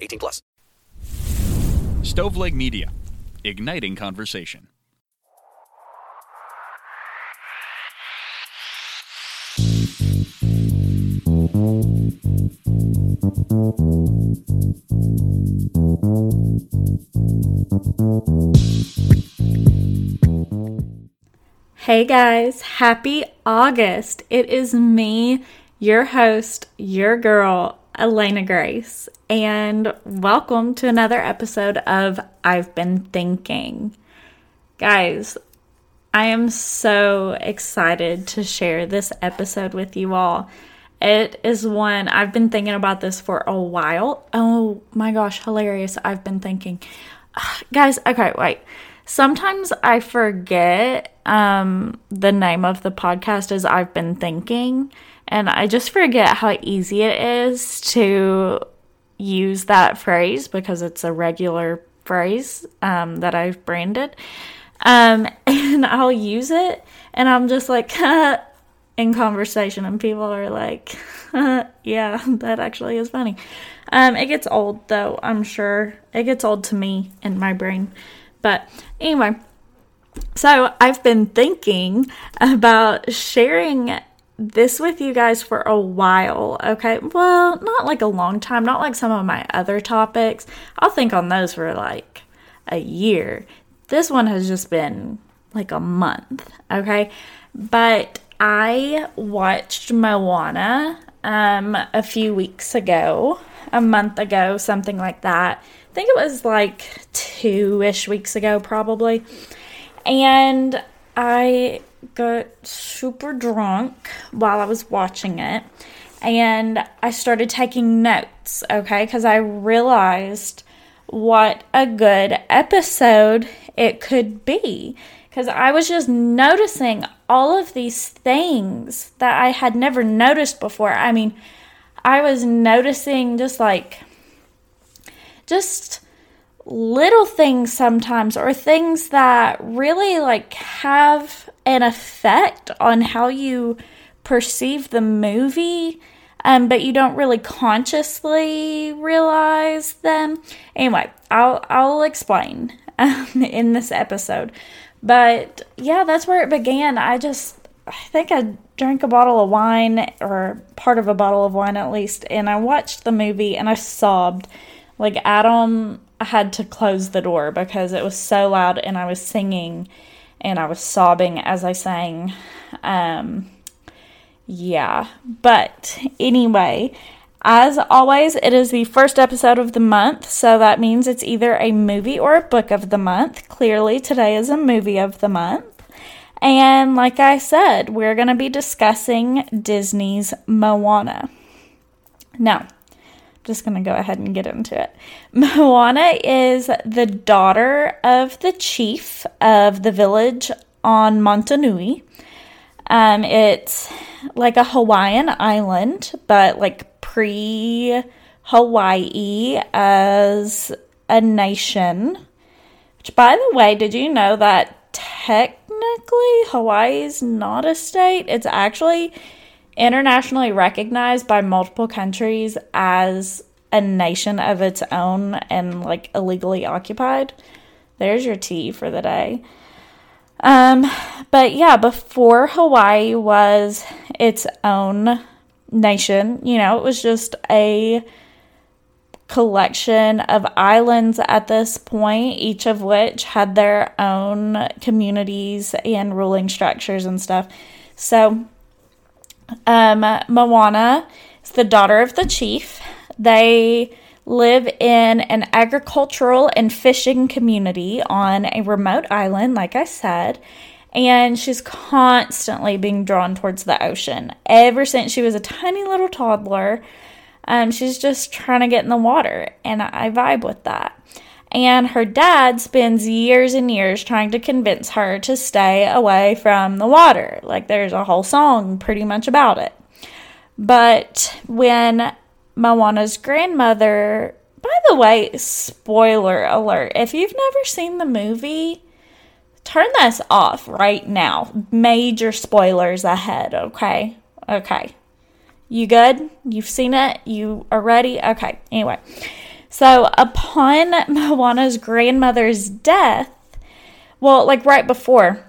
18 plus. Stoveleg Media. Igniting conversation. Hey guys, happy August. It is me, your host, your girl, Elena Grace, and welcome to another episode of I've Been Thinking. Guys, I am so excited to share this episode with you all. It is one I've been thinking about this for a while. Oh my gosh, hilarious. I've been thinking. Guys, okay, wait. Sometimes I forget um, the name of the podcast is I've Been Thinking, and I just forget how easy it is to use that phrase because it's a regular phrase um, that I've branded. Um, and I'll use it, and I'm just like, in conversation, and people are like, yeah, that actually is funny. Um, it gets old, though, I'm sure. It gets old to me in my brain. But anyway, so I've been thinking about sharing this with you guys for a while, okay? Well, not like a long time, not like some of my other topics. I'll think on those for like a year. This one has just been like a month, okay? But I watched Moana um, a few weeks ago, a month ago, something like that. I think it was like two ish weeks ago, probably. And I got super drunk while I was watching it. And I started taking notes, okay? Because I realized what a good episode it could be. Because I was just noticing all of these things that I had never noticed before. I mean, I was noticing just like, just little things sometimes or things that really like have an effect on how you perceive the movie um, but you don't really consciously realize them. Anyway i'll i'll explain um, in this episode. But yeah that's where it began. I just i think i drank a bottle of wine or part of a bottle of wine at least and i watched the movie and i sobbed. Like adam I had to close the door because it was so loud and I was singing and I was sobbing as I sang. Um, yeah, but anyway, as always, it is the first episode of the month, so that means it's either a movie or a book of the month. Clearly, today is a movie of the month. And like I said, we're going to be discussing Disney's Moana. Now, just going to go ahead and get into it. Moana is the daughter of the chief of the village on Motunui. Um, it's like a Hawaiian island, but like pre Hawaii as a nation. Which, by the way, did you know that technically Hawaii is not a state? It's actually internationally recognized by multiple countries as a nation of its own and like illegally occupied. There's your tea for the day. Um, but yeah, before Hawaii was its own nation, you know, it was just a collection of islands at this point, each of which had their own communities and ruling structures and stuff. So, um, Moana is the daughter of the chief. They live in an agricultural and fishing community on a remote island, like I said, and she's constantly being drawn towards the ocean. Ever since she was a tiny little toddler, um, she's just trying to get in the water, and I vibe with that. And her dad spends years and years trying to convince her to stay away from the water. Like, there's a whole song pretty much about it. But when Moana's grandmother, by the way, spoiler alert, if you've never seen the movie, turn this off right now. Major spoilers ahead, okay? Okay. You good? You've seen it? You are ready? Okay. Anyway, so upon Moana's grandmother's death, well, like right before,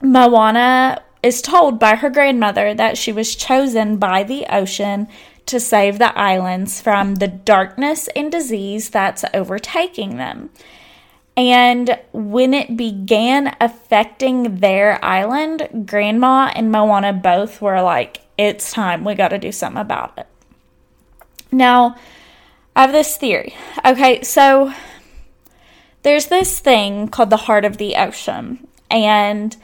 Moana is told by her grandmother that she was chosen by the ocean to save the islands from the darkness and disease that's overtaking them. And when it began affecting their island, Grandma and Moana both were like, it's time. We got to do something about it. Now, I have this theory. Okay, so there's this thing called the heart of the ocean, and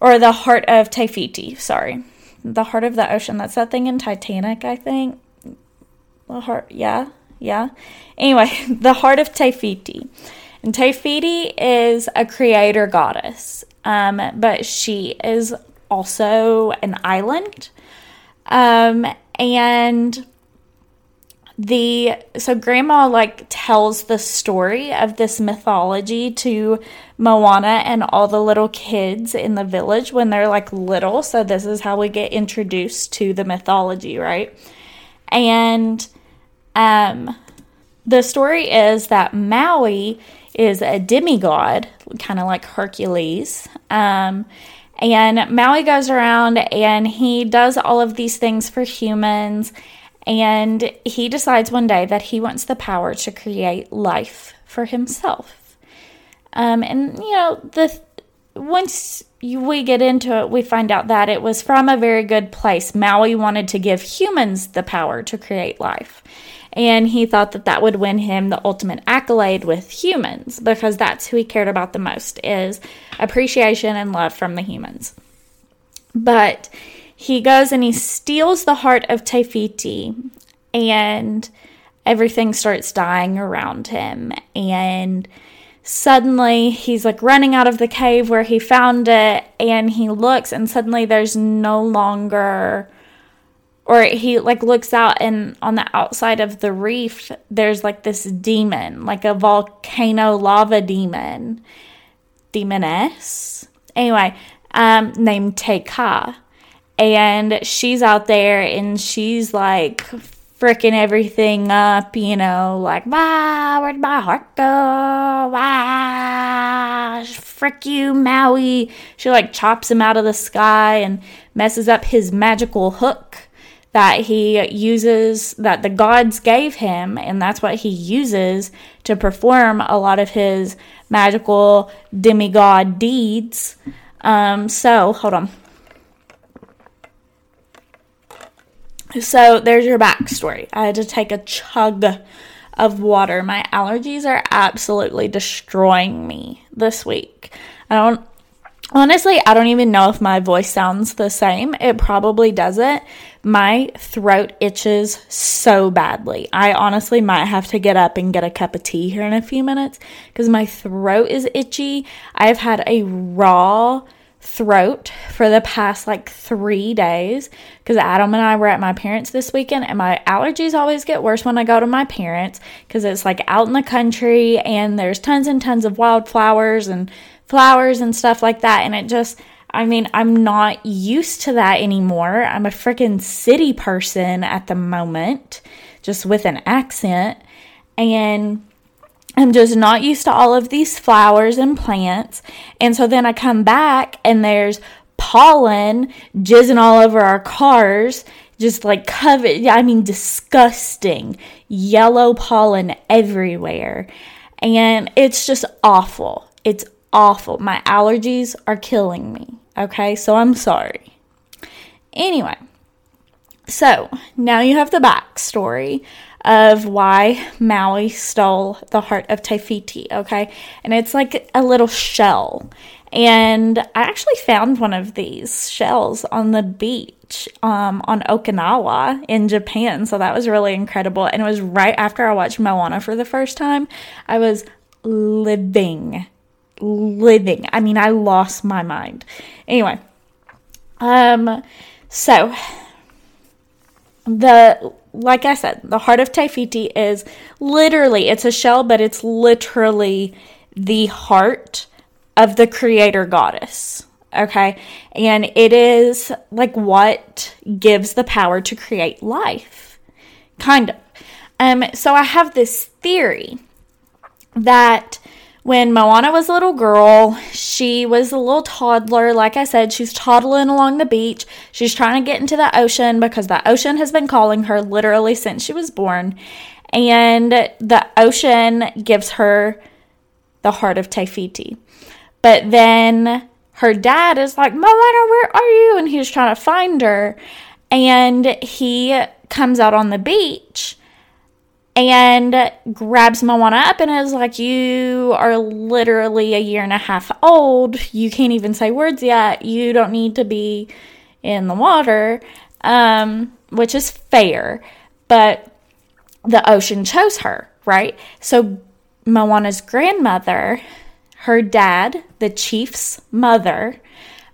or the heart of Te Fiti, sorry. The heart of the ocean. That's that thing in Titanic, I think. The heart, yeah, yeah. Anyway, the heart of Te Fiti. And Te Fiti is a creator goddess, um, but she is also an island. Um, and the so grandma like tells the story of this mythology to Moana and all the little kids in the village when they're like little. So this is how we get introduced to the mythology, right? And um the story is that Maui is a demigod, kind of like Hercules. Um, and Maui goes around and he does all of these things for humans. And he decides one day that he wants the power to create life for himself. Um, and, you know, the once you, we get into it, we find out that it was from a very good place. Maui wanted to give humans the power to create life and he thought that that would win him the ultimate accolade with humans because that's who he cared about the most is appreciation and love from the humans but he goes and he steals the heart of Te Fiti and everything starts dying around him. And suddenly he's like running out of the cave where he found it and he looks and suddenly there's no longer or he like looks out and on the outside of the reef there's like this demon like a volcano lava demon. Demoness. Anyway um named Te Kā and she's out there and she's like freaking everything up you know like wow where'd my heart go wow frick you maui she like chops him out of the sky and messes up his magical hook that he uses, that the gods gave him, and that's what he uses to perform a lot of his magical demigod deeds. Um, so, hold on. So, there's your backstory. I had to take a chug of water. My allergies are absolutely destroying me this week. I don't Honestly, I don't even know if my voice sounds the same. It probably doesn't. My throat itches so badly. I honestly might have to get up and get a cup of tea here in a few minutes because my throat is itchy. I've had a raw throat for the past like three days because Adam and I were at my parents this weekend, and my allergies always get worse when I go to my parents because it's like out in the country and there's tons and tons of wildflowers and flowers and stuff like that. And it just, I mean, I'm not used to that anymore. I'm a freaking city person at the moment, just with an accent. And I'm just not used to all of these flowers and plants. And so then I come back and there's pollen jizzing all over our cars just like covered, I mean, disgusting yellow pollen everywhere. And it's just awful. It's awful. My allergies are killing me. Okay, so I'm sorry. Anyway, so now you have the backstory of why Maui stole the heart of Te Fiti, okay? And it's like a little shell. And I actually found one of these shells on the beach um, on Okinawa in Japan. So that was really incredible. And it was right after I watched Moana for the first time. I was living, living. I mean, I lost my mind. Anyway, um, so the like I said, the heart of Te Fiti is literally it's a shell, but it's literally the heart of the creator goddess. Okay. And it is like what gives the power to create life. Kind of. Um, so I have this theory that when Moana was a little girl, she was a little toddler. Like I said, she's toddling along the beach. She's trying to get into the ocean because the ocean has been calling her literally since she was born. And the ocean gives her the heart of Te Fiti. But then her dad is like, Moana, where are you? And he's trying to find her. And he comes out on the beach and grabs Moana up and is like, You are literally a year and a half old. You can't even say words yet. You don't need to be in the water, um, which is fair. But the ocean chose her, right? So Moana's grandmother, her dad, the chief's mother,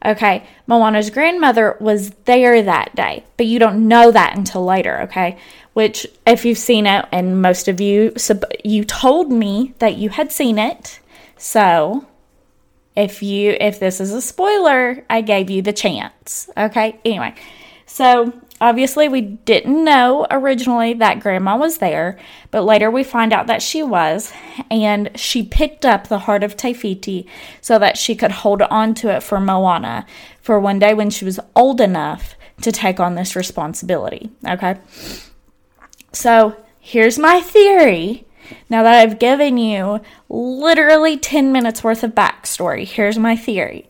okay, Moana's grandmother was there that day, but you don't know that until later, okay? Which if you've seen it and most of you you told me that you had seen it. So if you if this is a spoiler i gave you the chance okay? Anyway so obviously we didn't know originally that grandma was there but later we find out that she was and she picked up the heart of Te Fiti so that she could hold on to it for moana for one day when she was old enough to take on this responsibility okay so here's my theory. Now that I've given you literally 10 minutes worth of backstory, here's my theory.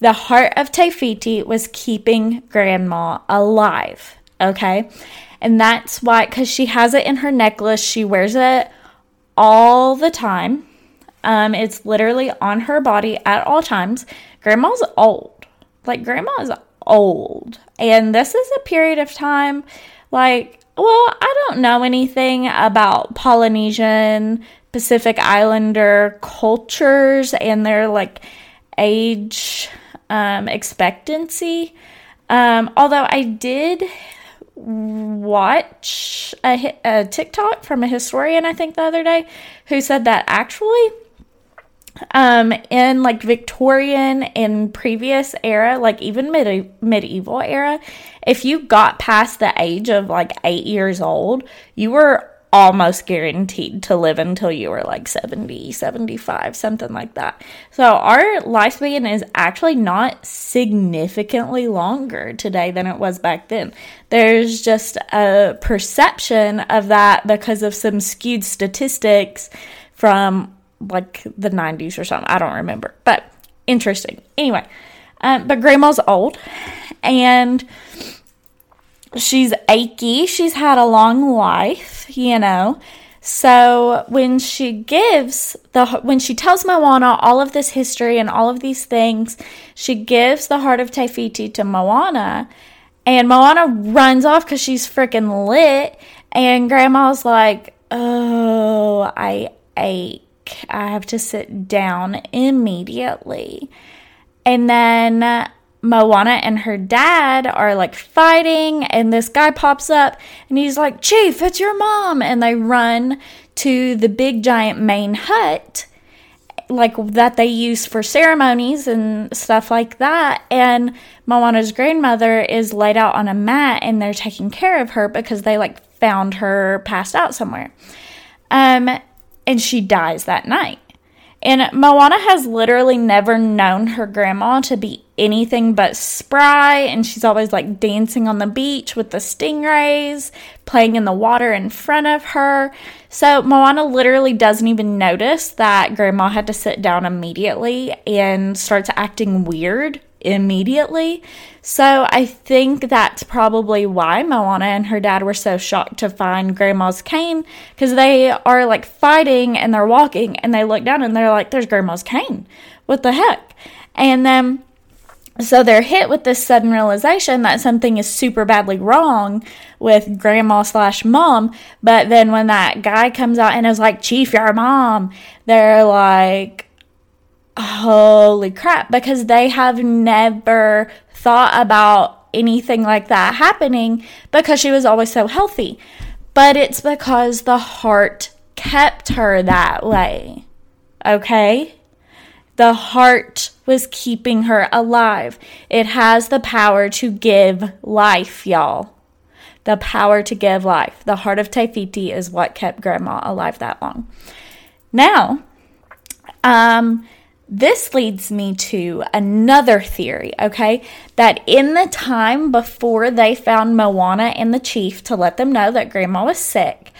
The heart of Te Fiti was keeping grandma alive, okay? And that's why, because she has it in her necklace, she wears it all the time. Um, it's literally on her body at all times. Grandma's old. Like, grandma is old. And this is a period of time, like, well, I don't know anything about Polynesian Pacific Islander cultures and their like age um, expectancy. Um, although I did watch a, a TikTok from a historian, I think, the other day, who said that actually um in like victorian and previous era like even mid- medieval era if you got past the age of like 8 years old you were almost guaranteed to live until you were like 70 75 something like that. So our lifespan is actually not significantly longer today than it was back then. There's just a perception of that because of some skewed statistics from like the 90s or something. I don't remember, but interesting. Anyway, um, but grandma's old and she's achy. She's had a long life, you know. So when she gives the when she tells Moana all of this history and all of these things, she gives the heart of Te Fiti to Moana, and Moana runs off because she's freaking lit. And Grandma's like, "Oh, I ate." I have to sit down immediately. And then Moana and her dad are like fighting, and this guy pops up and he's like, Chief, it's your mom. And they run to the big giant main hut, like that they use for ceremonies and stuff like that. And Moana's grandmother is laid out on a mat and they're taking care of her because they like found her passed out somewhere. Um, and she dies that night. And Moana has literally never known her grandma to be anything but spry. And she's always like dancing on the beach with the stingrays, playing in the water in front of her. So Moana literally doesn't even notice that grandma had to sit down immediately and starts acting weird immediately. So I think that's probably why Moana and her dad were so shocked to find grandma's cane because they are like fighting and they're walking and they look down and they're like, there's grandma's cane. What the heck? And then so they're hit with this sudden realization that something is super badly wrong with grandma slash mom. But then when that guy comes out and is like, Chief, your mom, they're like, holy crap, because they have never thought about anything like that happening because she was always so healthy. But it's because the heart kept her that way. Okay? The heart was keeping her alive. It has the power to give life, y'all. The power to give life. The heart of Te Fiti is what kept grandma alive that long. Now, um, this leads me to another theory, okay? That in the time before they found Moana and the chief to let them know that grandma was sick,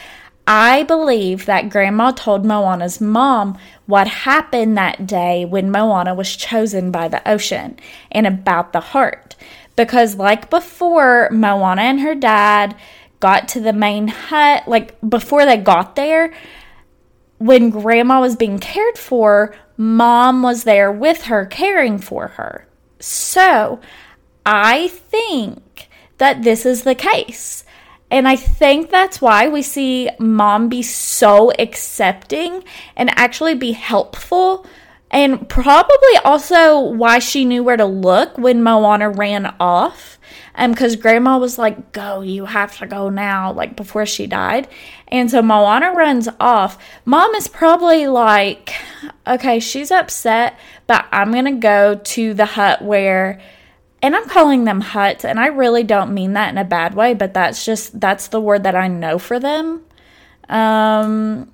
I believe that grandma told Moana's mom what happened that day when Moana was chosen by the ocean and about the heart. Because, like before, Moana and her dad got to the main hut, like before they got there, when grandma was being cared for, mom was there with her caring for her. So I think that this is the case. And I think that's why we see mom be so accepting and actually be helpful. And probably also why she knew where to look when Moana ran off um because grandma was like go you have to go now like before she died. And so moana runs off. Mom is probably like okay she's upset but i'm gonna go to the hut where and i'm calling them huts and i really don't mean that in a bad way but that's just that's the word that i know for them. Um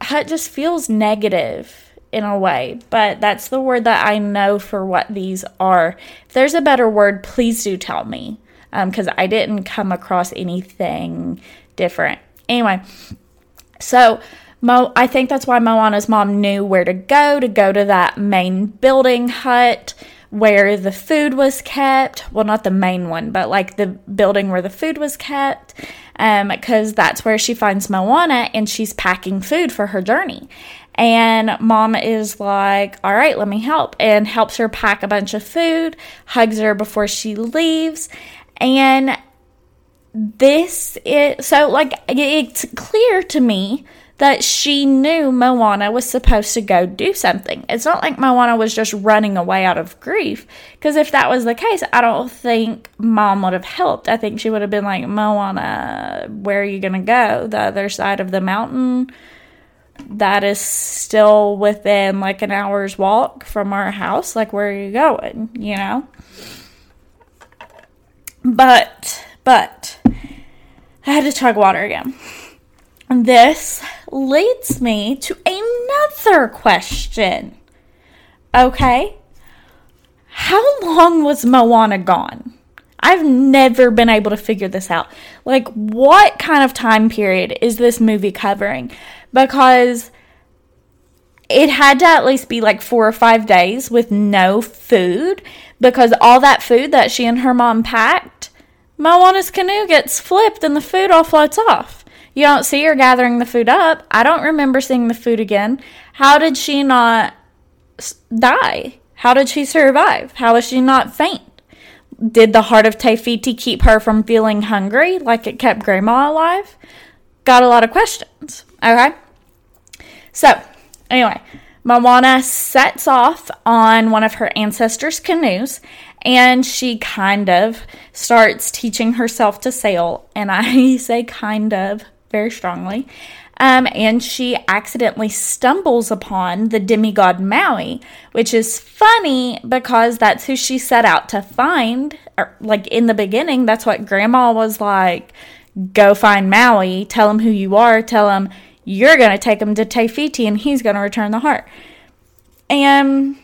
hut just feels negative in a way, but that's the word that I know for what these are. If there's a better word, please do tell me because um, I didn't come across anything different. Anyway, so Mo, I think that's why Moana's mom knew where to go to go to that main building hut where the food was kept. Well, not the main one, but like the building where the food was kept, because um, that's where she finds Moana and she's packing food for her journey. And mom is like, All right, let me help, and helps her pack a bunch of food, hugs her before she leaves. And this is so, like, it's clear to me that she knew Moana was supposed to go do something. It's not like Moana was just running away out of grief, because if that was the case, I don't think mom would have helped. I think she would have been like, Moana, where are you going to go? The other side of the mountain? That is still within like an hour's walk from our house. Like, where are you going? You know? But, but, I had to chug water again. This leads me to another question. Okay? How long was Moana gone? I've never been able to figure this out. Like, what kind of time period is this movie covering? Because it had to at least be like four or five days with no food because all that food that she and her mom packed, Moana's canoe gets flipped and the food all floats off. You don't see her gathering the food up. I don't remember seeing the food again. How did she not die? How did she survive? How is she not faint? Did the heart of Te Fiti keep her from feeling hungry like it kept Grandma alive? Got a lot of questions. Okay. So, anyway, Moana sets off on one of her ancestors' canoes and she kind of starts teaching herself to sail. And I say kind of very strongly. Um, and she accidentally stumbles upon the demigod Maui, which is funny because that's who she set out to find. Or, like in the beginning, that's what Grandma was like go find Maui, tell him who you are, tell him you're going to take him to Te Fiti and he's going to return the heart. And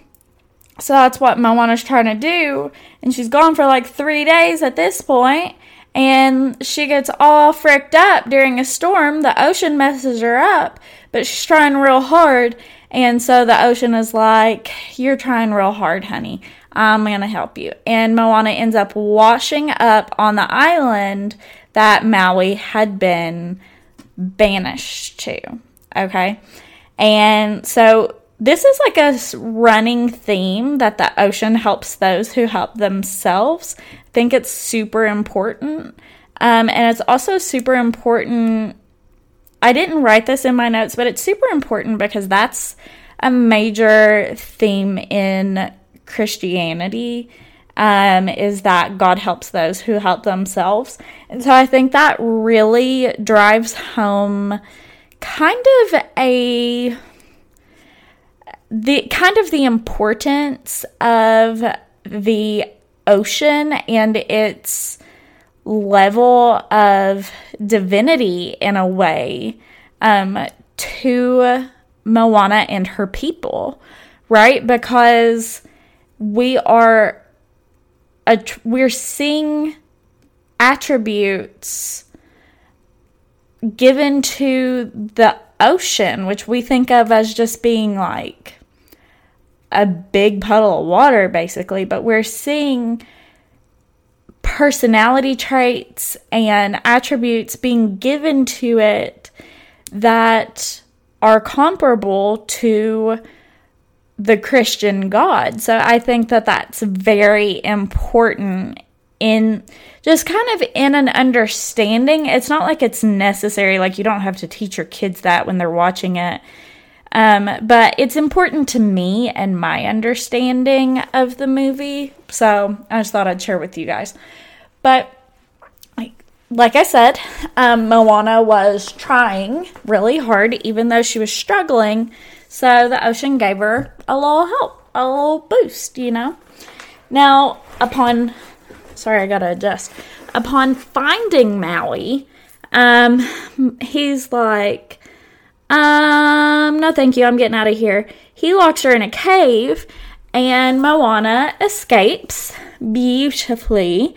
so that's what Moana's trying to do. And she's gone for like three days at this point, And she gets all fricked up during a storm. The ocean messes her up, but she's trying real hard. And so the ocean is like, You're trying real hard, honey. I'm going to help you. And Moana ends up washing up on the island that Maui had been banished to. Okay. And so this is like a running theme that the ocean helps those who help themselves. I think it's super important. Um, and it's also super important. I didn't write this in my notes, but it's super important because that's a major theme in Christianity. Um, is that God helps those who help themselves. And so I think that really drives home kind of a the kind of the importance of the ocean and its level of divinity in a way um, to Moana and her people, right? Because we are a, we're seeing attributes given to the ocean, which we think of as just being like a big puddle of water, basically, but we're seeing personality traits and attributes being given to it that are comparable to the Christian God. So I think that that's very important in just kind of in an understanding. It's not like it's necessary, like you don't have to teach your kids that when they're watching it. Um, but it's important to me and my understanding of the movie. So I just thought I'd share with you guys. But like, I said, um, Moana was trying really hard, even though she was struggling. So the ocean gave her a little help, a little boost, you know. Now, upon sorry, I gotta adjust. Upon finding Maui, um, he's like, um, no, thank you. I'm getting out of here. He locks her in a cave, and Moana escapes beautifully.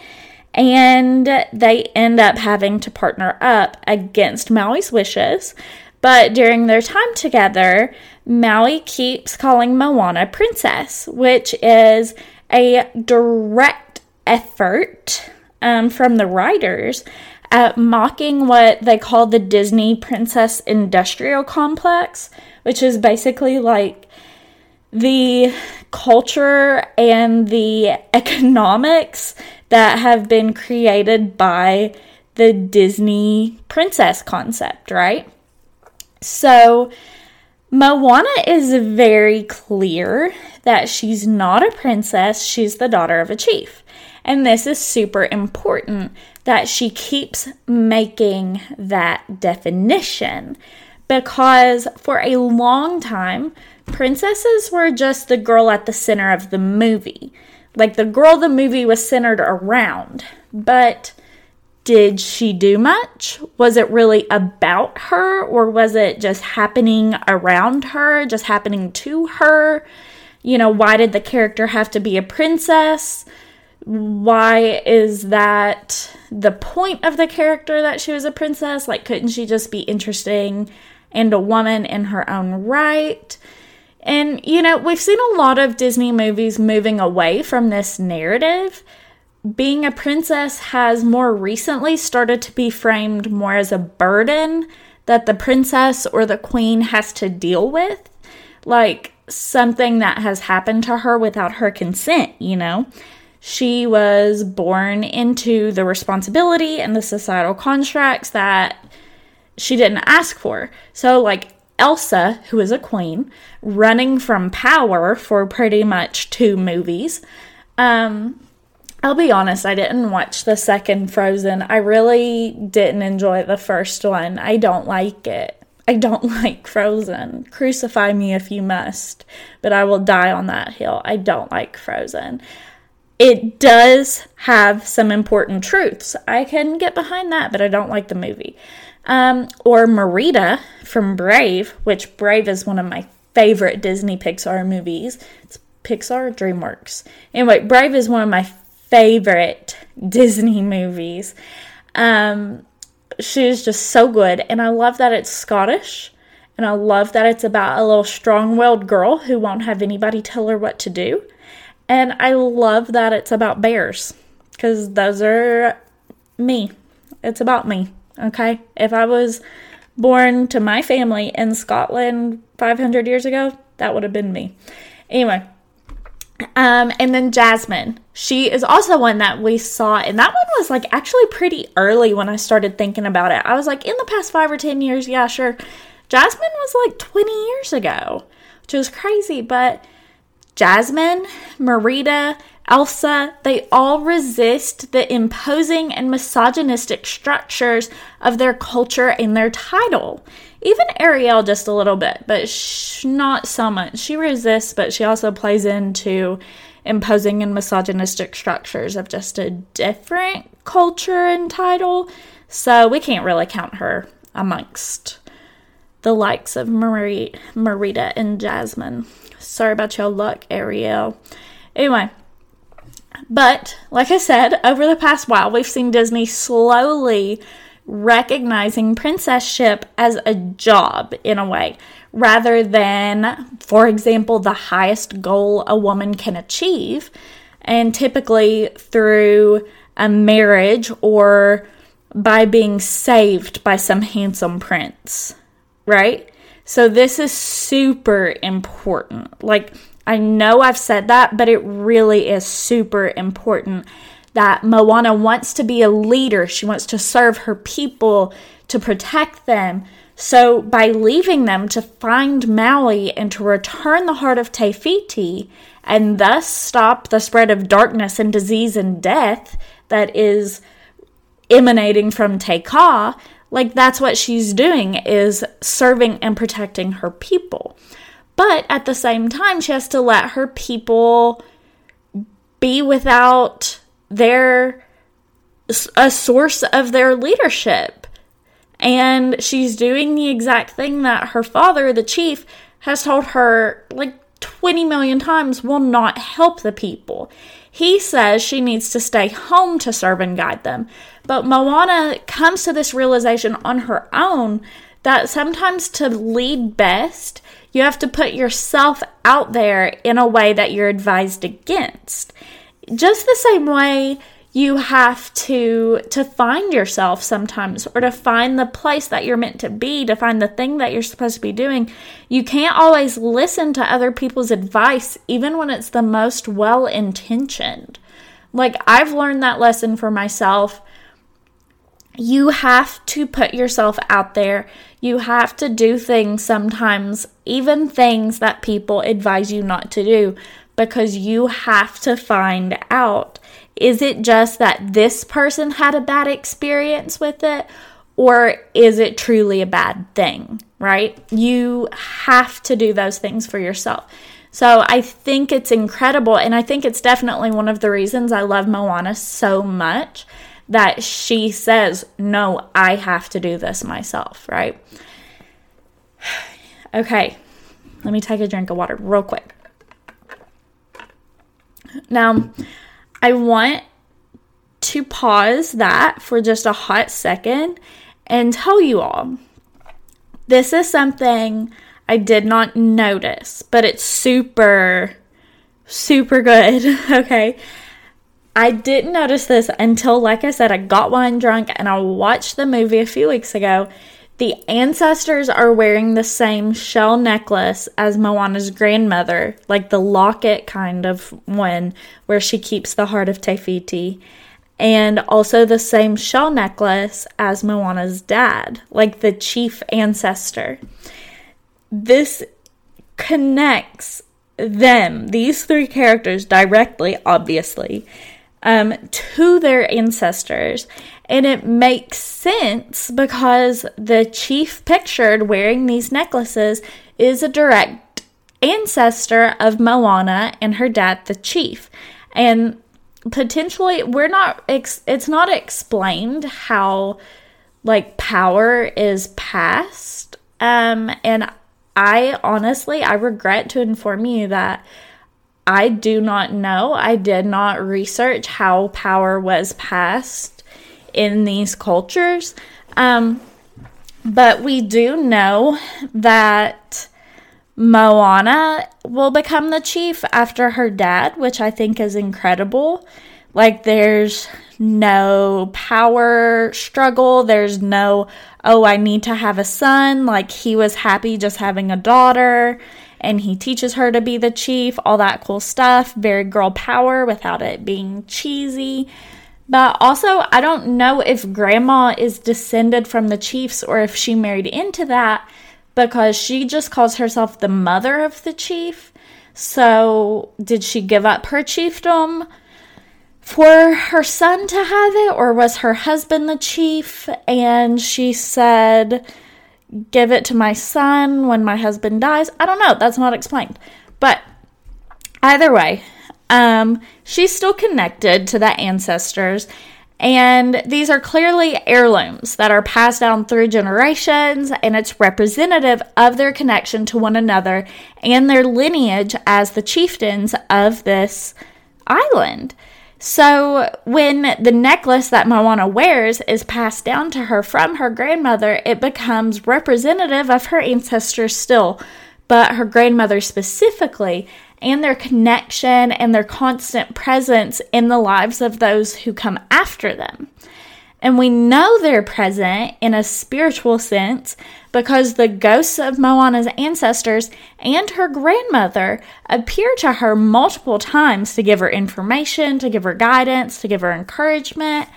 And they end up having to partner up against Maui's wishes. But during their time together, Maui keeps calling Moana princess, which is a direct effort um, from the writers at mocking what they call the Disney Princess Industrial Complex, which is basically like the culture and the economics that have been created by the Disney princess concept, right? So, Moana is very clear that she's not a princess, she's the daughter of a chief. And this is super important that she keeps making that definition because for a long time, princesses were just the girl at the center of the movie. Like the girl the movie was centered around. But did she do much? Was it really about her or was it just happening around her, just happening to her? You know, why did the character have to be a princess? why is that the point of the character that she was a princess? Like, couldn't she just be interesting and a woman in her own right? And, you know, we've seen a lot of Disney movies moving away from this narrative. Being a princess has more recently started to be framed more as a burden that the princess or the queen has to deal with. Like something that has happened to her without her consent, you know? she was born into the responsibility and the societal constructs that she didn't ask for. So, like Elsa, who is a queen, running from power for pretty much two movies. Um, I'll be honest, I didn't watch the second Frozen. I really didn't enjoy the first one. I don't like it. I don't like Frozen. Crucify me if you must, but I will die on that hill. I don't like Frozen it does have some important truths. I can get behind that, but I don't like the movie. Um, or Merida from Brave, which Brave is one of my favorite Disney Pixar movies. It's Pixar DreamWorks. Anyway, Brave is one of my favorite Disney movies. Um, she's just so good, and I love that it's Scottish, and I love that it's about a little strong-willed girl who won't have anybody tell her what to do, and I love that it's about bears because those are me. It's about me. Okay, if I was born to my family in Scotland 500 years ago, that would have been me. Anyway, um, and then Jasmine. She is also one that we saw, and that one was like actually pretty early when I started thinking about it. I was like, in the past five or 10 years, yeah, sure. Jasmine was like 20 years ago, which is crazy, but Jasmine, Merida, Elsa, they all resist the imposing and misogynistic structures of their culture and their title. Even Ariel, just a little bit, but sh- not so much. She resists, but she also plays into imposing and misogynistic structures of just a different culture and title. So we can't really count her amongst the likes of Marie, Merida and Jasmine. Sorry about your luck, Ariel. Anyway, but like I said, over the past while, we've seen Disney slowly recognizing princesship as a job in a way, rather than, for example, the highest goal a woman can achieve, and typically through a marriage or by being saved by some handsome prince, right? So, this is super important. Like, I know I've said that, but it really is super important that Moana wants to be a leader. She wants to serve her people, to protect them. So, by leaving them to find Maui and to return the heart of Te Fiti, and thus stop the spread of darkness and disease and death that is emanating from Te Kā, like that's what she's doing is serving and protecting her people. But at the same time, she has to let her people be without their a source of their leadership. And she's doing the exact thing that her father, the chief, has told her like 20 million times will not help the people. He says she needs to stay home to serve and guide them. But Moana comes to this realization on her own that sometimes to lead best, you have to put yourself out there in a way that you're advised against just the same way you have to to find yourself sometimes or to find the place that you're meant to be to find the thing that you're supposed to be doing you can't always listen to other people's advice even when it's the most well intentioned like i've learned that lesson for myself. You have to put yourself out there. You have to do things sometimes even things that people advise you not to do because you have to find out is it just that this person had a bad experience with it or is it truly a bad thing, right? You have to do those things for yourself. So I think it's incredible. And I think it's definitely one of the reasons I love Moana so much that she says, No, I have to do this myself, right? Okay, let me take a drink of water real quick. Now, I want to pause that for just a hot second and tell you all this is something I did not notice, but it's super, super good. okay. I didn't notice this until, like I said, I got wine drunk and I watched the movie a few weeks ago the ancestors are wearing the same shell necklace as Moana's grandmother, like the locket kind of one where she keeps the heart of Te Fiti, and also the same shell necklace as Moana's dad, like the chief ancestor. This connects them, these three characters, directly, obviously, um, to their ancestors. And it makes sense because the chief pictured wearing these necklaces is a direct ancestor of Moana and her dad, the chief. And potentially, we're not, ex- it's not explained how like power is passed. Um, and I honestly, I regret to inform you that I do not know. I did not research how power was passed in these cultures. Um, but we do know that Moana will become the chief after her dad, which I think is incredible. Like, there's no power struggle. There's no, oh, I need to have a son. Like, he was happy just having a daughter and he teaches her to be the chief, all that cool stuff. Very girl power without it being cheesy. But also, I don't know if grandma is descended from the chiefs or if she married into that because she just calls herself the mother of the chief. So, did she give up her chiefdom for her son to have it, or was her husband the chief? And she said, Give it to my son when my husband dies. I don't know. That's not explained. But either way, um, she's still connected to the ancestors. And these are clearly heirlooms that are passed down through generations, and it's representative of their connection to one another and their lineage as the chieftains of this island. So, when the necklace that Moana wears is passed down to her from her grandmother, it becomes representative of her ancestors still, but her grandmother specifically, and their connection and their constant presence in the lives of those who come after them. And we know they're present in a spiritual sense because the ghosts of Moana's ancestors and her grandmother appear to her multiple times to give her information, to give her guidance, to give her encouragement.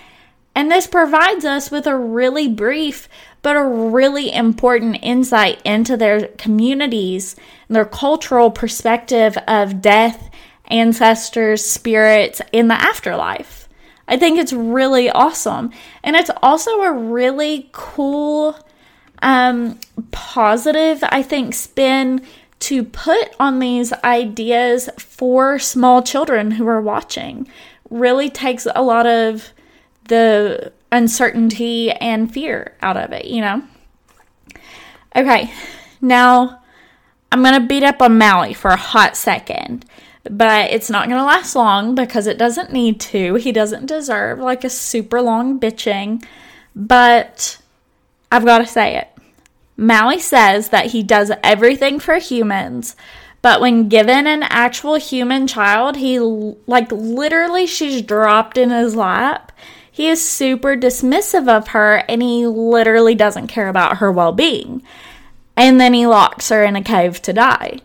And this provides us with a really brief but a really important insight into their communities and their cultural perspective of death, ancestors, spirits in the afterlife. I think it's really awesome. And it's also a really cool, um, positive, I think, spin to put on these ideas for small children who are watching. Really takes a lot of the uncertainty and fear out of it, you know? Okay, now I'm going to beat up on Maui for a hot second but it's not going to last long because it doesn't need to. He doesn't deserve like a super long bitching, but I've got to say it. Maui says that he does everything for humans, but when given an actual human child, he like literally she's dropped in his lap. He is super dismissive of her and he literally doesn't care about her well being. And then he locks her in a cave to die.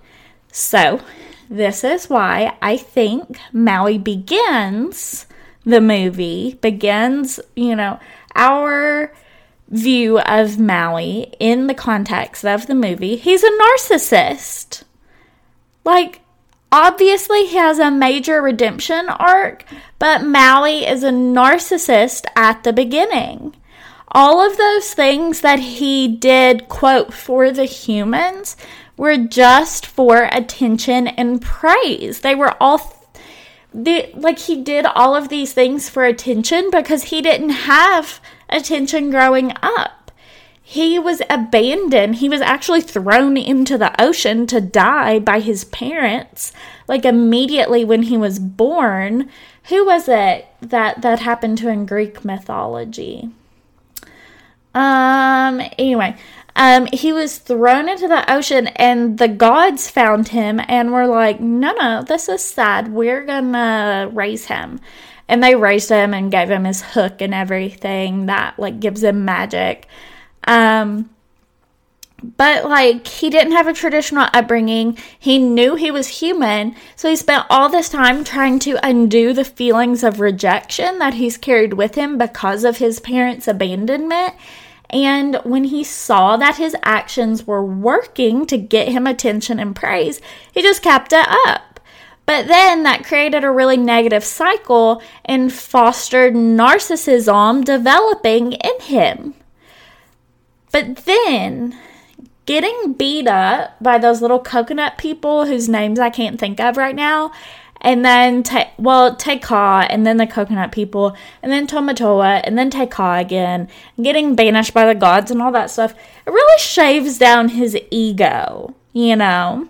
So this is why I think Maui begins the movie, begins, you know, our view of Maui in the context of the movie. He's a narcissist. Like, obviously, he has a major redemption arc, but Maui is a narcissist at the beginning. All of those things that he did, quote, for the humans were just for attention and praise. They were all the, like he did all of these things for attention because he didn't have attention growing up. He was abandoned. He was actually thrown into the ocean to die by his parents like immediately when he was born. Who was it that that happened to in Greek mythology? Um anyway, um, he was thrown into the ocean, and the gods found him and were like, No, no, this is sad. We're gonna raise him. And they raised him and gave him his hook and everything that like gives him magic. Um, but like he didn't have a traditional upbringing. He knew he was human, so he spent all this time trying to undo the feelings of rejection that he's carried with him because of his parents' abandonment. And when he saw that his actions were working to get him attention and praise, he just kept it up. But then that created a really negative cycle and fostered narcissism developing in him. But then getting beat up by those little coconut people whose names I can't think of right now and then Te- well Kā, and then the coconut people, and then Tamatoa, and then Kā again, getting banished by the gods and all that stuff. It really shaves down his ego. you know?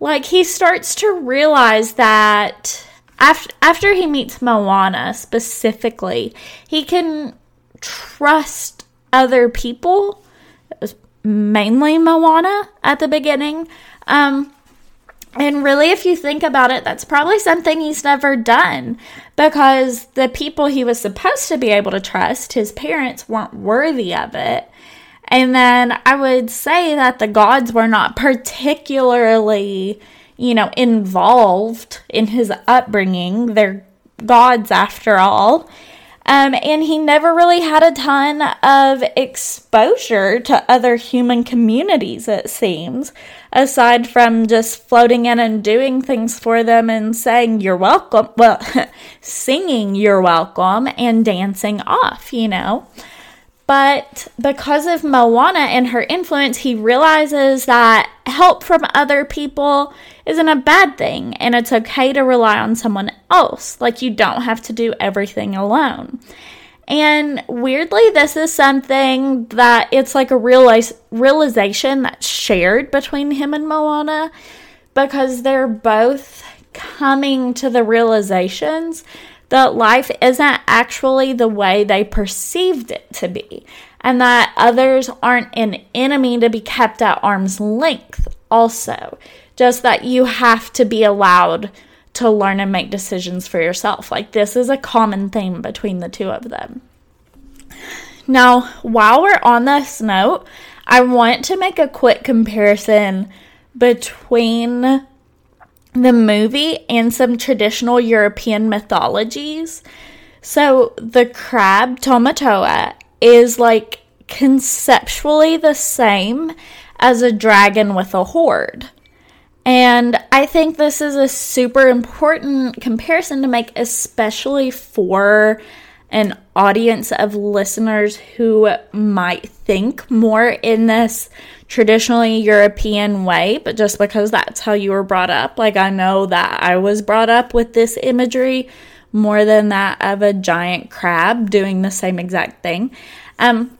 Like he starts to realize that after after he meets Moana specifically, he can trust other people, mainly Moana at the beginning. Um, and really, if you think about it, that's probably something he's never done because the people he was supposed to be able to trust, his parents, weren't worthy of it. And then I would say that the gods were not particularly, you know, involved in his upbringing. They're gods after all. Um, and he never really had a ton of exposure to other human communities, it seems, aside from just floating in and doing things for them and saying, You're welcome. Well, singing, You're welcome, and dancing off, you know. But because of Moana and her influence, he realizes that help from other people isn't a bad thing and it's okay to rely on someone else. Like you don't have to do everything alone. And weirdly, this is something that it's like a realize, realization that's shared between him and Moana because they're both coming to the realizations that life isn't actually the way they perceived it to be, and that others aren't an enemy to be kept at arm's length, also. Just that you have to be allowed to learn and make decisions for yourself. Like, this is a common theme between the two of them. Now, while we're on this note, I want to make a quick comparison between the movie and some traditional European mythologies. So the crab Tamatoa is like conceptually the same as a dragon with a hoard. And I think this is a super important comparison to make, especially for an audience of listeners who might think more in this traditionally European way, but just because that's how you were brought up. Like, I know that I was brought up with this imagery more than that of a giant crab doing the same exact thing. Um,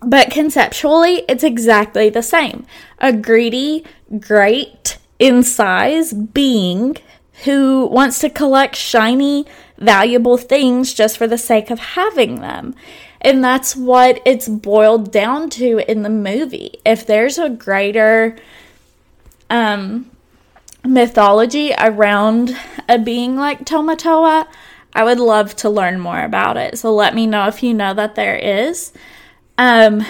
but conceptually, it's exactly the same. A greedy, great in size being who wants to collect shiny, valuable things just for the sake of having them. And that's what it's boiled down to in the movie. If there's a greater um, mythology around a being like Tamatoa, I would love to learn more about it. So let me know if you know that there is. Um,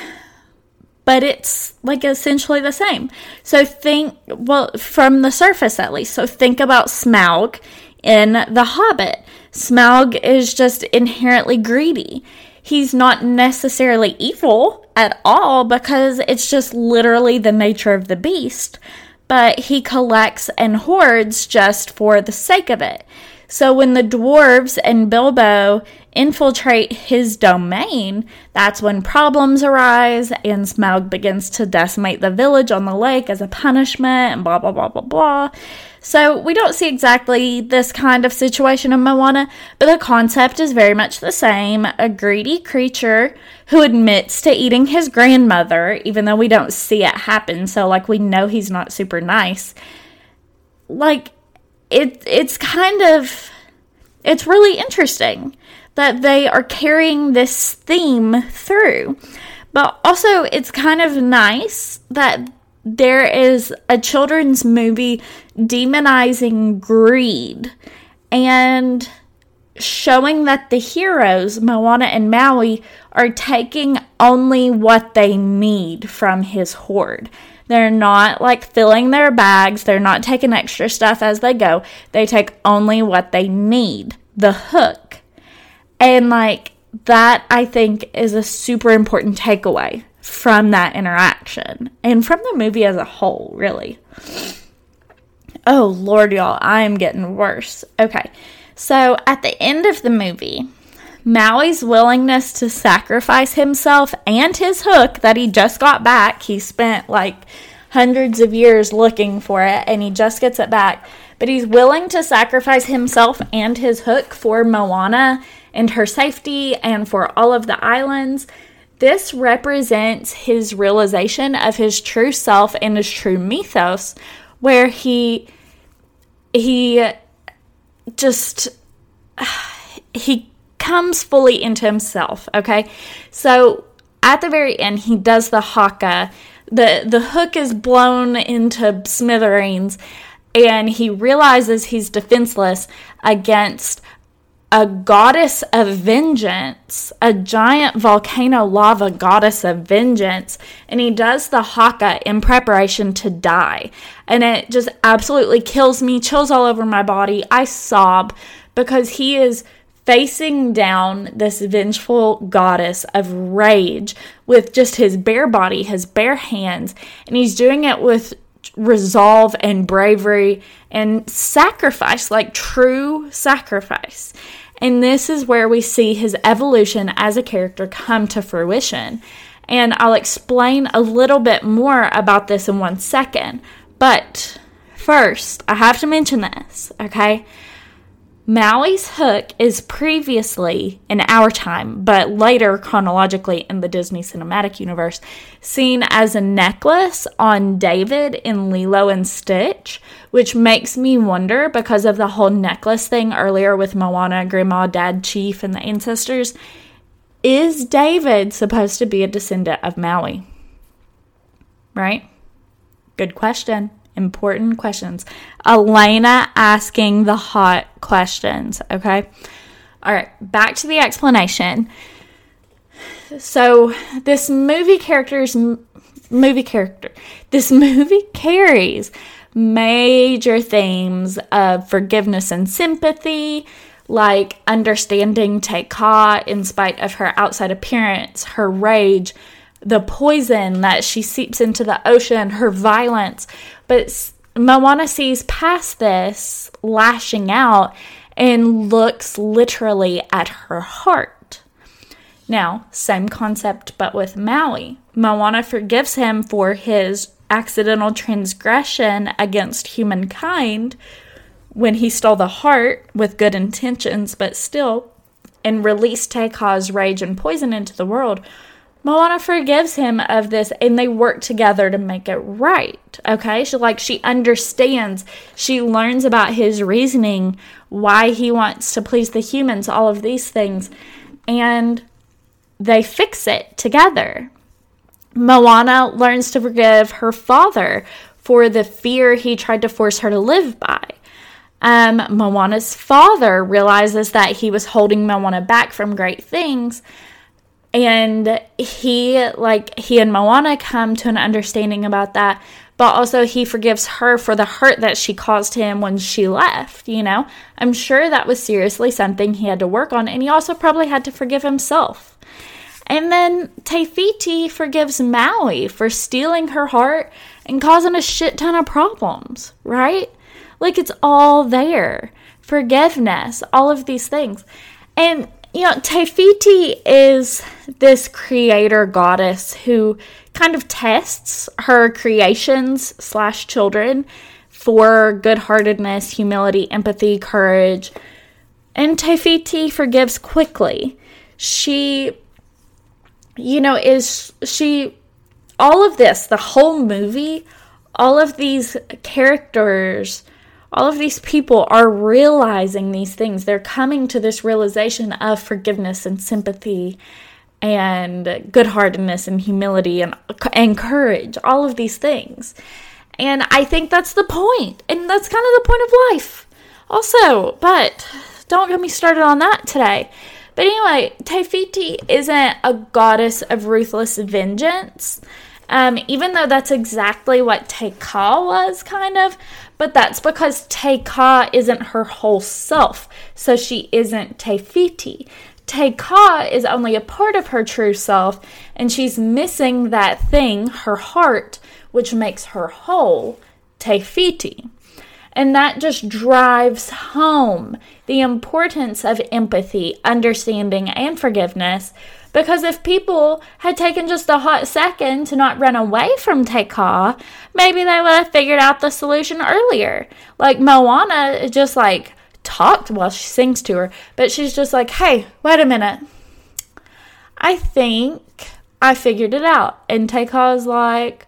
but it's like essentially the same. So think, well, from the surface at least. So think about Smaug in The Hobbit. Smaug is just inherently greedy. He's not necessarily evil at all because it's just literally the nature of the beast, but he collects and hoards just for the sake of it. So when the dwarves and Bilbo infiltrate his domain, that's when problems arise and Smaug begins to decimate the village on the lake as a punishment and blah blah blah blah blah. So we don't see exactly this kind of situation in Moana, but the concept is very much the same. A greedy creature who admits to eating his grandmother, even though we don't see it happen, so like we know he's not super nice. Like it it's kind of it's really interesting that they are carrying this theme through. But also it's kind of nice that there is a children's movie demonizing greed and showing that the heroes, Moana and Maui, are taking only what they need from his hoard. They're not like filling their bags, they're not taking extra stuff as they go. They take only what they need the hook. And like that, I think, is a super important takeaway from that interaction and from the movie as a whole, really. Oh, Lord, y'all, I am getting worse. Okay, so at the end of the movie, Maui's willingness to sacrifice himself and his hook that he just got back, he spent like hundreds of years looking for it and he just gets it back. But he's willing to sacrifice himself and his hook for Moana and her safety and for all of the islands. This represents his realization of his true self and his true mythos, where he he just he comes fully into himself. Okay, so at the very end, he does the haka. the The hook is blown into smithereens, and he realizes he's defenseless against a goddess of vengeance, a giant volcano lava goddess of vengeance, and he does the haka in preparation to die. And it just absolutely kills me, chills all over my body. I sob because he is facing down this vengeful goddess of rage with just his bare body, his bare hands, and he's doing it with resolve and bravery and sacrifice, like true sacrifice. And this is where we see his evolution as a character come to fruition. And I'll explain a little bit more about this in one second. But first, I have to mention this, okay? Maui's hook is previously, in our time, but later chronologically in the Disney Cinematic Universe, seen as a necklace on David in Lilo and Stitch, which makes me wonder because of the whole necklace thing earlier with Moana, Grandma, Dad, Chief, and the ancestors. Is David supposed to be a descendant of Maui? Right? Good question important questions. Elena asking the hot questions, okay? All right, back to the explanation. So, this movie character's movie character, this movie carries major themes of forgiveness and sympathy, like understanding Te in spite of her outside appearance, her rage, the poison that she seeps into the ocean, her violence. But Moana sees past this, lashing out, and looks literally at her heart. Now, same concept, but with Maui. Moana forgives him for his accidental transgression against humankind when he stole the heart with good intentions, but still, and released Te Kā's rage and poison into the world. Moana forgives him of this and they work together to make it right. Okay? She like she understands. She learns about his reasoning, why he wants to please the humans, all of these things. And they fix it together. Moana learns to forgive her father for the fear he tried to force her to live by. Um, Moana's father realizes that he was holding Moana back from great things and he like he and Moana come to an understanding about that but also he forgives her for the hurt that she caused him when she left you know i'm sure that was seriously something he had to work on and he also probably had to forgive himself and then Te Fiti forgives Maui for stealing her heart and causing a shit ton of problems, right? Like it's all there. Forgiveness, all of these things. And you know, Te Fiti is this creator goddess who kind of tests her creations slash children for good heartedness, humility, empathy, courage. And Te Fiti forgives quickly. She, you know, is she, all of this, the whole movie, all of these characters all of these people are realizing these things. They're coming to this realization of forgiveness and sympathy and good heartedness and humility and, and courage, all of these things. And I think that's the point. And that's kind of the point of life, also. But don't get me started on that today. But anyway, Te Fiti isn't a goddess of ruthless vengeance. Um, even though that's exactly what Te Kā was, kind of, but that's because Te Kā isn't her whole self, so she isn't Te Fiti. Te Kā is only a part of her true self, and she's missing that thing, her heart, which makes her whole, Te Fiti. And that just drives home the importance of empathy, understanding, and forgiveness because if people had taken just a hot second to not run away from Te maybe they would have figured out the solution earlier. Like Moana just like talked while she sings to her, but she's just like, hey, wait a minute. I think I figured it out. And Te Kā's like,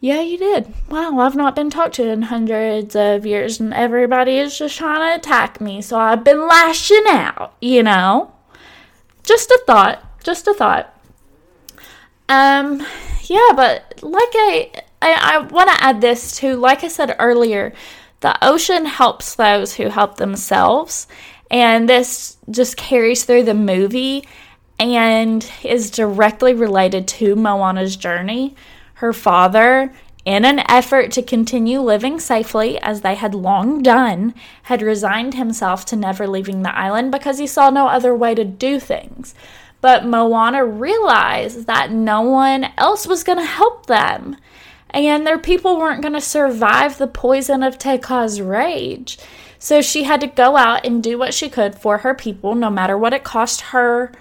yeah, you did. Wow, I've not been talked to in hundreds of years, and everybody is just trying to attack me, so I've been lashing out, you know? Just a thought. Just a thought. Um, yeah, but like I, I, I want to add this to, Like I said earlier, the ocean helps those who help themselves, and this just carries through the movie and is directly related to Moana's journey. Her father, in an effort to continue living safely as they had long done, had resigned himself to never leaving the island because he saw no other way to do things. But Moana realized that no one else was going to help them, and their people weren't going to survive the poison of Te Kā's rage. So she had to go out and do what she could for her people, no matter what it cost her.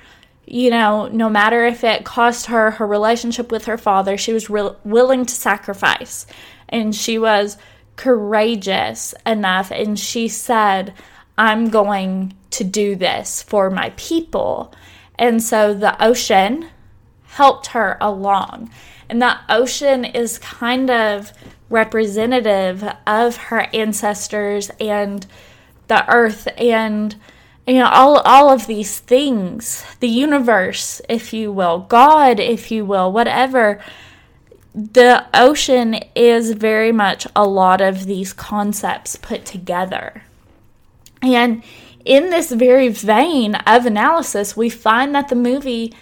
You know, no matter if it cost her her relationship with her father, she was re- willing to sacrifice. And she was courageous enough. And she said, I'm going to do this for my people. And so the ocean helped her along. And the ocean is kind of representative of her ancestors and the earth and you know all all of these things the universe if you will god if you will whatever the ocean is very much a lot of these concepts put together and in this very vein of analysis, we find that the movie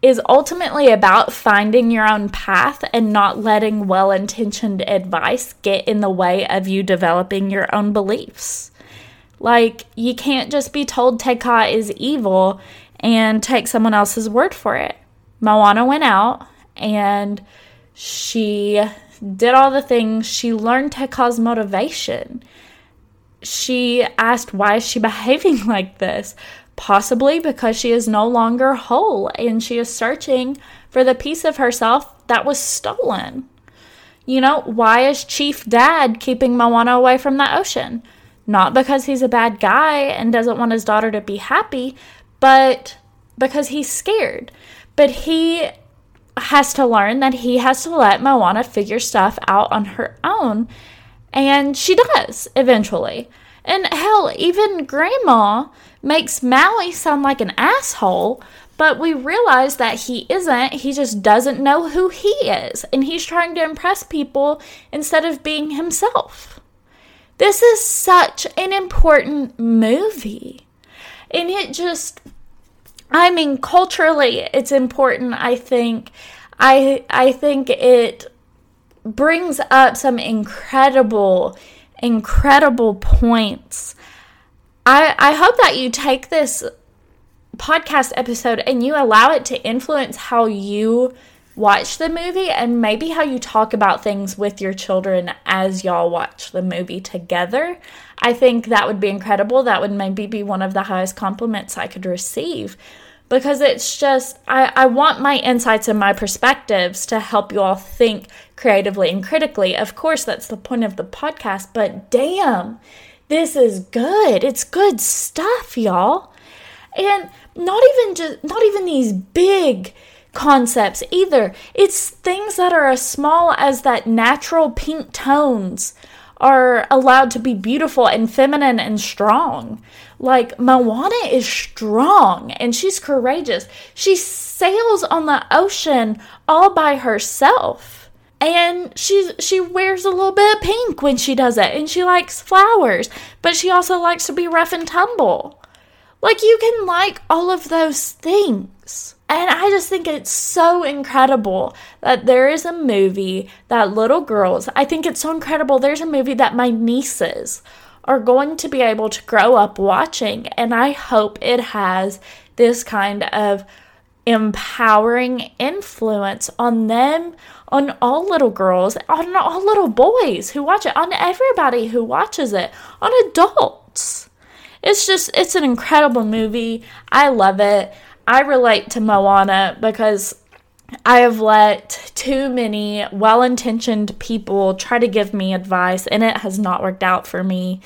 is ultimately about finding your own path and not letting well intentioned advice get in the way of you developing your own beliefs. Like, you can't just be told Te Kā is evil and take someone else's word for it. Moana went out and she did all the things. She learned Te Kā's motivation she asked why is she behaving like this possibly because she is no longer whole and she is searching for the piece of herself that was stolen you know why is chief dad keeping moana away from the ocean not because he's a bad guy and doesn't want his daughter to be happy but because he's scared but he has to learn that he has to let moana figure stuff out on her own and she does eventually. And hell, even Grandma makes Maui sound like an asshole, but we realize that he isn't. He just doesn't know who he is. And he's trying to impress people instead of being himself. This is such an important movie. And it just, I mean, culturally, it's important, I think. I, I think it brings up some incredible, incredible points. I, I hope that you take this podcast episode and you allow it to influence how you watch the movie and maybe how you talk about things with your children as y'all watch the movie together. I think that would be incredible. That would maybe be one of the highest compliments I could receive because it's just, I, I want my insights and my perspectives to help you all think creatively and critically. Of course, that's the point of the podcast, but damn, this is good. It's good stuff, y'all. And not even just, not even these big concepts either. It's things that are as small as that natural pink tones are allowed to be beautiful and feminine and strong. Like Moana is strong and she's courageous. She sails on the ocean all by herself. And she she wears a little bit of pink when she does it and she likes flowers, but she also likes to be rough and tumble. Like you can like all of those things. And I just think it's so incredible that there is a movie that little girls, I think it's so incredible. There's a movie that my nieces are going to be able to grow up watching. And I hope it has this kind of empowering influence on them, on all little girls, on all little boys who watch it, on everybody who watches it, on adults. It's just, it's an incredible movie. I love it. I relate to Moana because I have let too many well intentioned people try to give me advice, and it has not worked out for me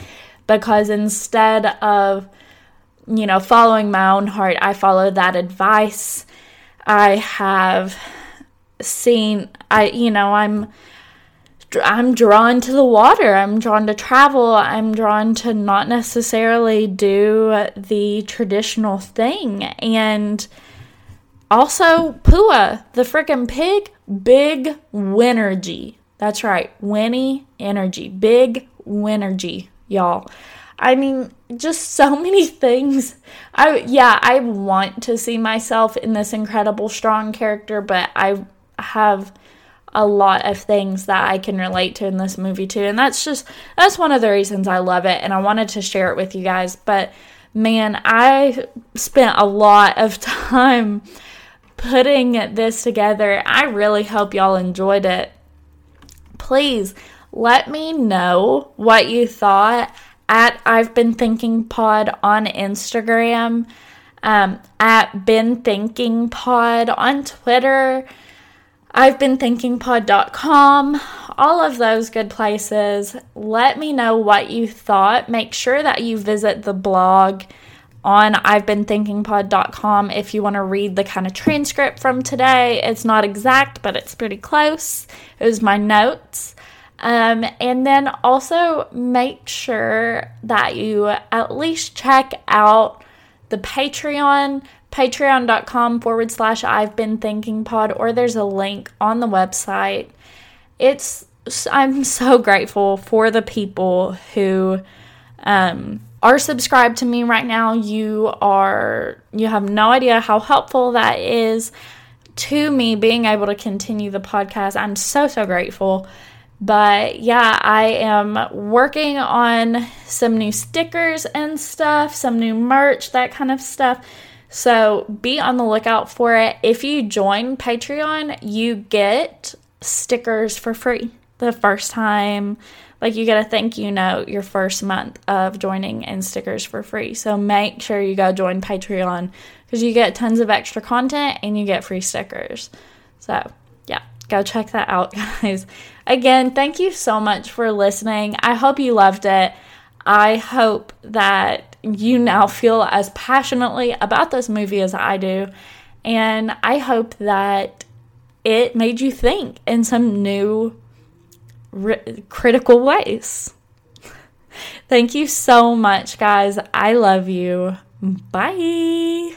because instead of, you know, following my own heart, I follow that advice. I have seen I you know, I'm I'm drawn to the water. I'm drawn to travel. I'm drawn to not necessarily do the traditional thing. And also, Pua, the freaking pig, big winergy. That's right, Winnie energy, big winergy, y'all. I mean, just so many things. I yeah, I want to see myself in this incredible strong character, but I have a lot of things that I can relate to in this movie too. And that's just that's one of the reasons I love it and I wanted to share it with you guys. But man, I spent a lot of time putting this together. I really hope y'all enjoyed it. Please let me know what you thought at I've been thinking pod on Instagram, um, at been thinking pod on Twitter I've been thinkingpod.com, all of those good places. Let me know what you thought. Make sure that you visit the blog on I've been thinkingpod.com if you want to read the kind of transcript from today. It's not exact, but it's pretty close. It was my notes. Um, and then also make sure that you at least check out the Patreon patreon.com forward slash I've been thinking pod, or there's a link on the website. It's, I'm so grateful for the people who, um, are subscribed to me right now. You are, you have no idea how helpful that is to me being able to continue the podcast. I'm so, so grateful. But yeah, I am working on some new stickers and stuff, some new merch, that kind of stuff. So be on the lookout for it. If you join Patreon, you get stickers for free the first time. Like you get a thank you note your first month of joining and stickers for free. So make sure you go join Patreon because you get tons of extra content and you get free stickers. So yeah, go check that out, guys. Again, thank you so much for listening. I hope you loved it. I hope that you now feel as passionately about this movie as I do. And I hope that it made you think in some new critical ways. Thank you so much, guys. I love you. Bye.